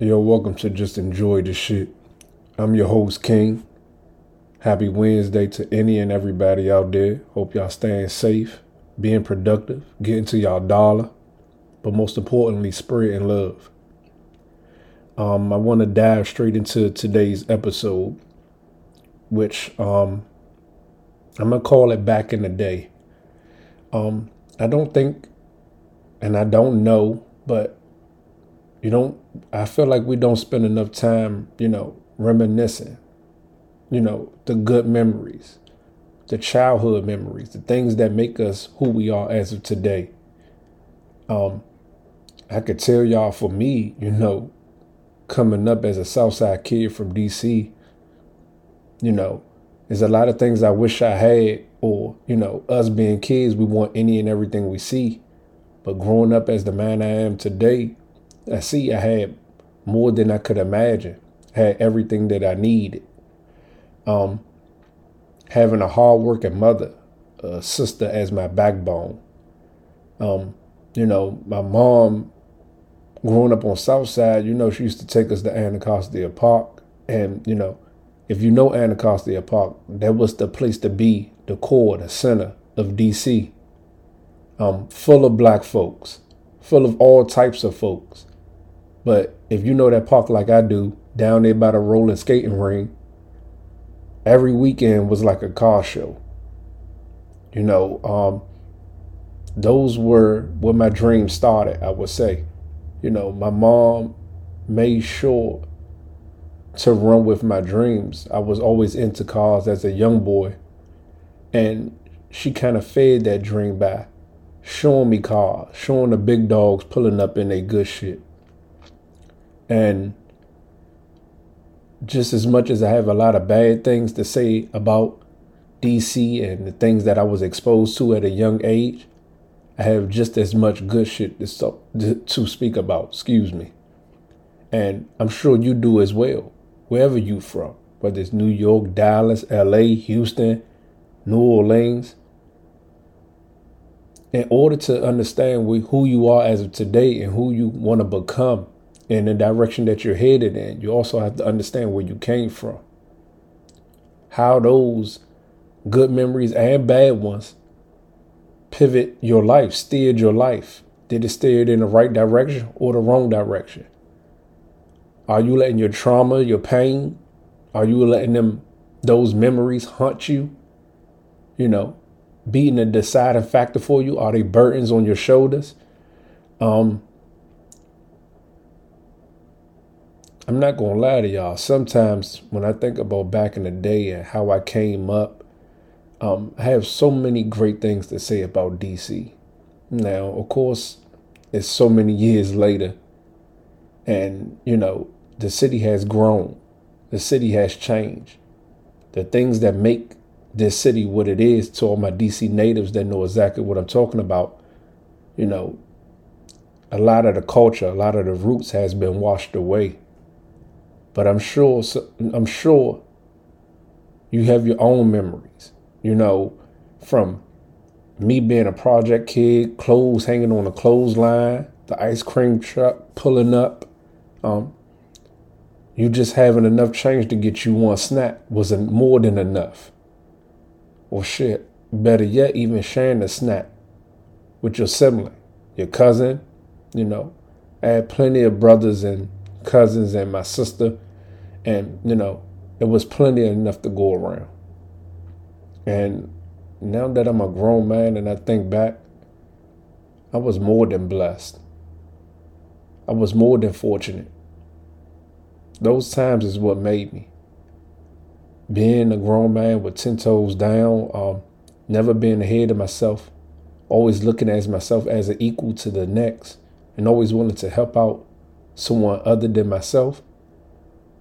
Yo, welcome to Just Enjoy the Shit. I'm your host, King. Happy Wednesday to any and everybody out there. Hope y'all staying safe, being productive, getting to y'all dollar, but most importantly, spreading love. Um, I want to dive straight into today's episode, which um, I'm gonna call it back in the day. Um, I don't think, and I don't know, but you don't i feel like we don't spend enough time you know reminiscing you know the good memories the childhood memories the things that make us who we are as of today. Um i could tell y'all for me you know coming up as a southside kid from dc you know there's a lot of things i wish i had or you know us being kids we want any and everything we see. But growing up as the man i am today I see I had more than I could imagine. Had everything that I needed. Um, having a hardworking mother, a sister as my backbone. Um, you know, my mom, growing up on South Side, you know, she used to take us to Anacostia Park, and you know, if you know Anacostia Park, that was the place to be, the core, the center of DC. Um, full of black folks, full of all types of folks. But if you know that park like I do, down there by the rolling skating ring, every weekend was like a car show. You know, um, those were where my dreams started, I would say. You know, my mom made sure to run with my dreams. I was always into cars as a young boy. And she kind of fed that dream by showing me cars, showing the big dogs pulling up in a good shit. And just as much as I have a lot of bad things to say about DC and the things that I was exposed to at a young age, I have just as much good shit to, to speak about, excuse me. And I'm sure you do as well, wherever you from, whether it's New York, Dallas, LA, Houston, New Orleans. In order to understand who you are as of today and who you want to become in the direction that you're headed in, you also have to understand where you came from. How those good memories and bad ones pivot your life, steered your life. Did it steer it in the right direction or the wrong direction? Are you letting your trauma, your pain, are you letting them those memories haunt you? You know, being a deciding factor for you? Are they burdens on your shoulders? Um, I'm not gonna lie to y'all. Sometimes when I think about back in the day and how I came up, um, I have so many great things to say about DC. Now, of course, it's so many years later, and you know, the city has grown, the city has changed. The things that make this city what it is to all my DC natives that know exactly what I'm talking about, you know, a lot of the culture, a lot of the roots has been washed away. But I'm sure, I'm sure you have your own memories, you know, from me being a project kid, clothes hanging on a clothesline, the ice cream truck pulling up, um, you just having enough change to get you one snack wasn't more than enough. Or shit, better yet, even sharing a snack with your sibling, your cousin, you know. I had plenty of brothers and cousins and my sister. And, you know, it was plenty enough to go around. And now that I'm a grown man and I think back, I was more than blessed. I was more than fortunate. Those times is what made me. Being a grown man with 10 toes down, um, never being ahead of myself, always looking at myself as an equal to the next, and always wanting to help out someone other than myself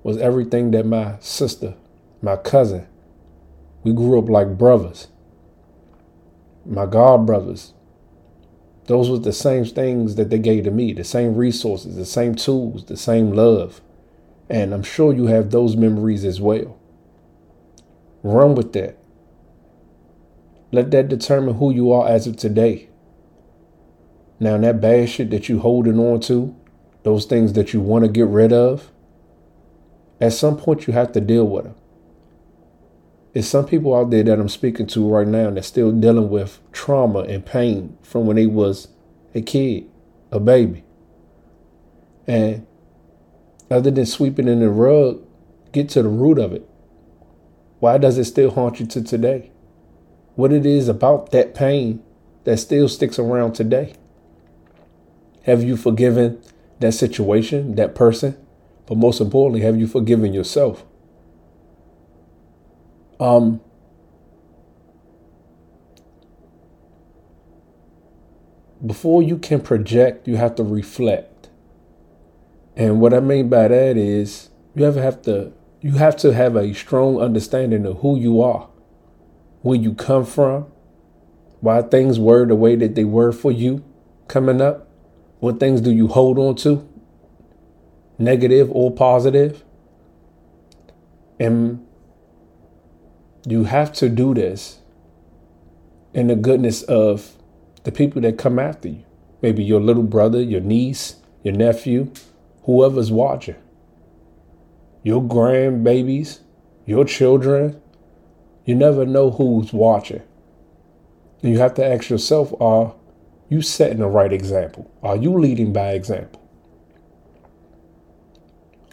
was everything that my sister, my cousin, we grew up like brothers. My god brothers. Those were the same things that they gave to me, the same resources, the same tools, the same love. And I'm sure you have those memories as well. Run with that. Let that determine who you are as of today. Now, that bad shit that you holding on to, those things that you want to get rid of, at some point you have to deal with them. There's some people out there that I'm speaking to right now that's still dealing with trauma and pain from when they was a kid, a baby. And other than sweeping in the rug, get to the root of it. Why does it still haunt you to today? What it is about that pain that still sticks around today? Have you forgiven that situation, that person? But most importantly, have you forgiven yourself? Um, before you can project, you have to reflect. And what I mean by that is you have have to you have to have a strong understanding of who you are, where you come from, why things were the way that they were for you coming up. What things do you hold on to, negative or positive? And you have to do this in the goodness of the people that come after you. Maybe your little brother, your niece, your nephew, whoever's watching your grandbabies, your children. You never know who's watching. And you have to ask yourself, are you setting the right example? Are you leading by example?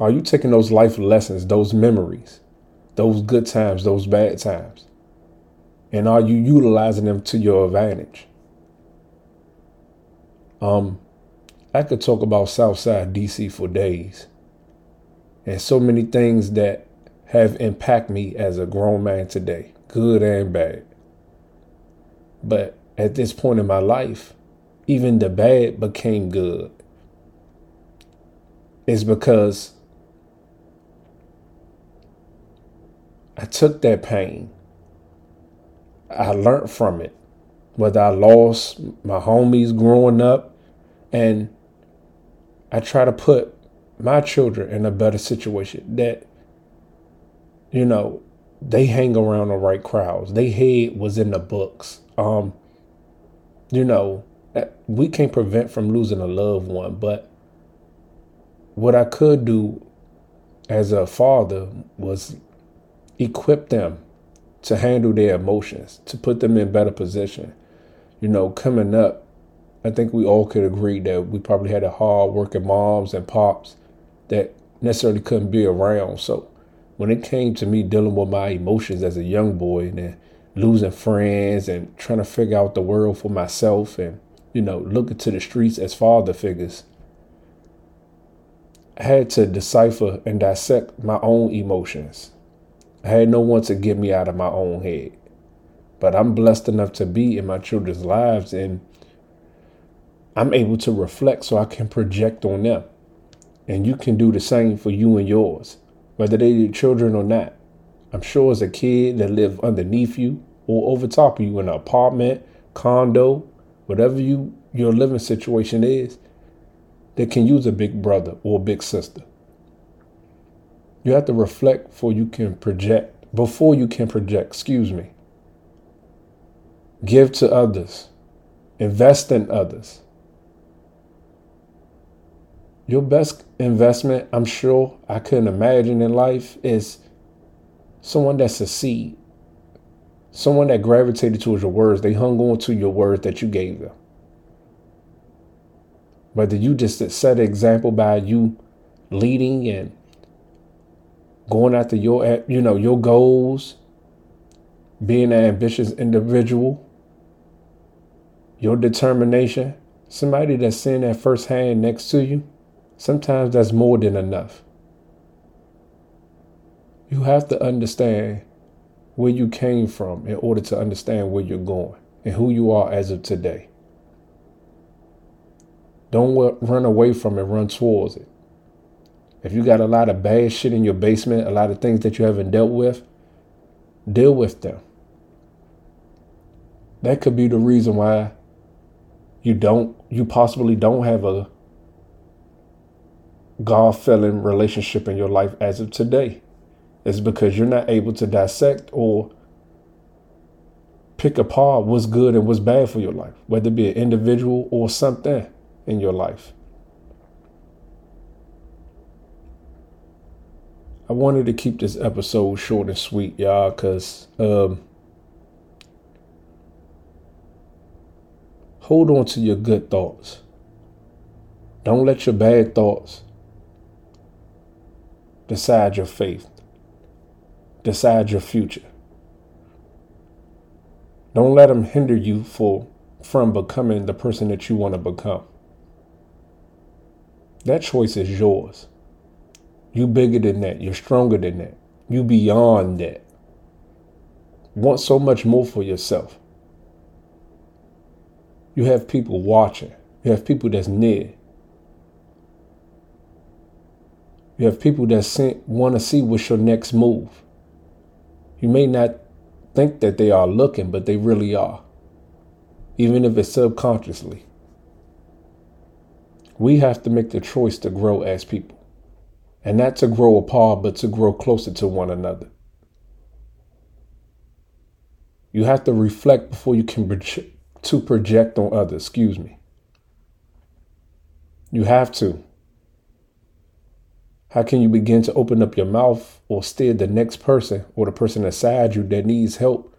Are you taking those life lessons, those memories, those good times, those bad times? And are you utilizing them to your advantage? Um, I could talk about Southside DC for days and so many things that have impacted me as a grown man today, good and bad. But at this point in my life, even the bad became good. It's because I took that pain. I learned from it. Whether I lost my homies growing up, and I try to put my children in a better situation that you know they hang around the right crowds they head was in the books um you know eh, we can't prevent from losing a loved one but what i could do as a father was equip them to handle their emotions to put them in better position you know coming up i think we all could agree that we probably had a hard working moms and pops that necessarily couldn't be around. So when it came to me dealing with my emotions as a young boy and then losing friends and trying to figure out the world for myself and, you know, looking to the streets as father figures, I had to decipher and dissect my own emotions. I had no one to get me out of my own head. But I'm blessed enough to be in my children's lives and I'm able to reflect so I can project on them. And you can do the same for you and yours, whether they're your children or not. I'm sure as a kid that live underneath you or over top of you in an apartment, condo, whatever you your living situation is, that can use a big brother or a big sister. You have to reflect before you can project, before you can project, excuse me. Give to others. Invest in others. Your best investment, I'm sure I couldn't imagine in life, is someone that succeed. Someone that gravitated towards your words. They hung on to your words that you gave them. Whether you just set an example by you leading and going after your eh, you know your goals, being an ambitious individual, your determination, somebody that's seeing that firsthand next to you Sometimes that's more than enough. You have to understand where you came from in order to understand where you're going and who you are as of today. Don't run away from it, run towards it. If you got a lot of bad shit in your basement, a lot of things that you haven't dealt with, deal with them. That could be the reason why you don't, you possibly don't have a God feeling relationship in your life as of today. It's because you're not able to dissect or pick apart what's good and what's bad for your life, whether it be an individual or something in your life. I wanted to keep this episode short and sweet, y'all, because um, hold on to your good thoughts. Don't let your bad thoughts decide your faith, decide your future. Don't let them hinder you for from becoming the person that you want to become. That choice is yours. You bigger than that. You're stronger than that. You beyond that. Want so much more for yourself. You have people watching. You have people that's near. You have people that want to see what's your next move. You may not think that they are looking, but they really are, even if it's subconsciously. We have to make the choice to grow as people, and not to grow apart, but to grow closer to one another. You have to reflect before you can to project on others. Excuse me. You have to. How can you begin to open up your mouth or steer the next person or the person beside you that needs help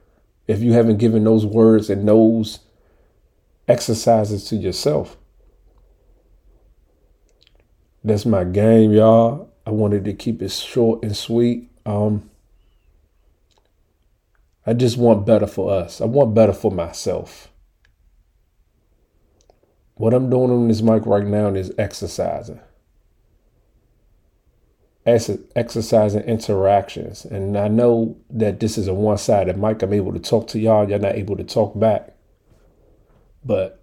if you haven't given those words and those exercises to yourself? That's my game, y'all. I wanted to keep it short and sweet. Um, I just want better for us. I want better for myself. What I'm doing on this mic right now is exercising exercising interactions. And I know that this is a one sided mic. I'm able to talk to y'all, you're not able to talk back. But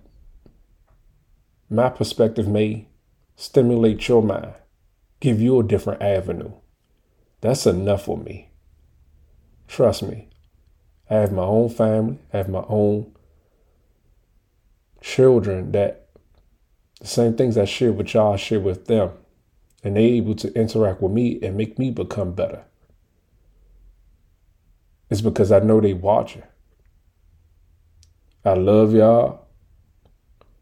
my perspective may stimulate your mind, give you a different avenue. That's enough for me. Trust me. I have my own family, I have my own children that the same things I share with y'all, I share with them and they able to interact with me and make me become better. It's because I know they watching. I love y'all.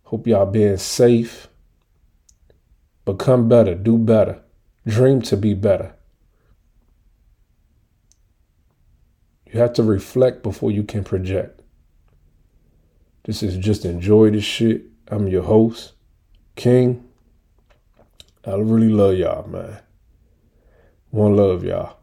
Hope y'all being safe. Become better, do better, dream to be better. You have to reflect before you can project. This is just enjoy this shit. I'm your host, King. I really love y'all, man. One love, y'all.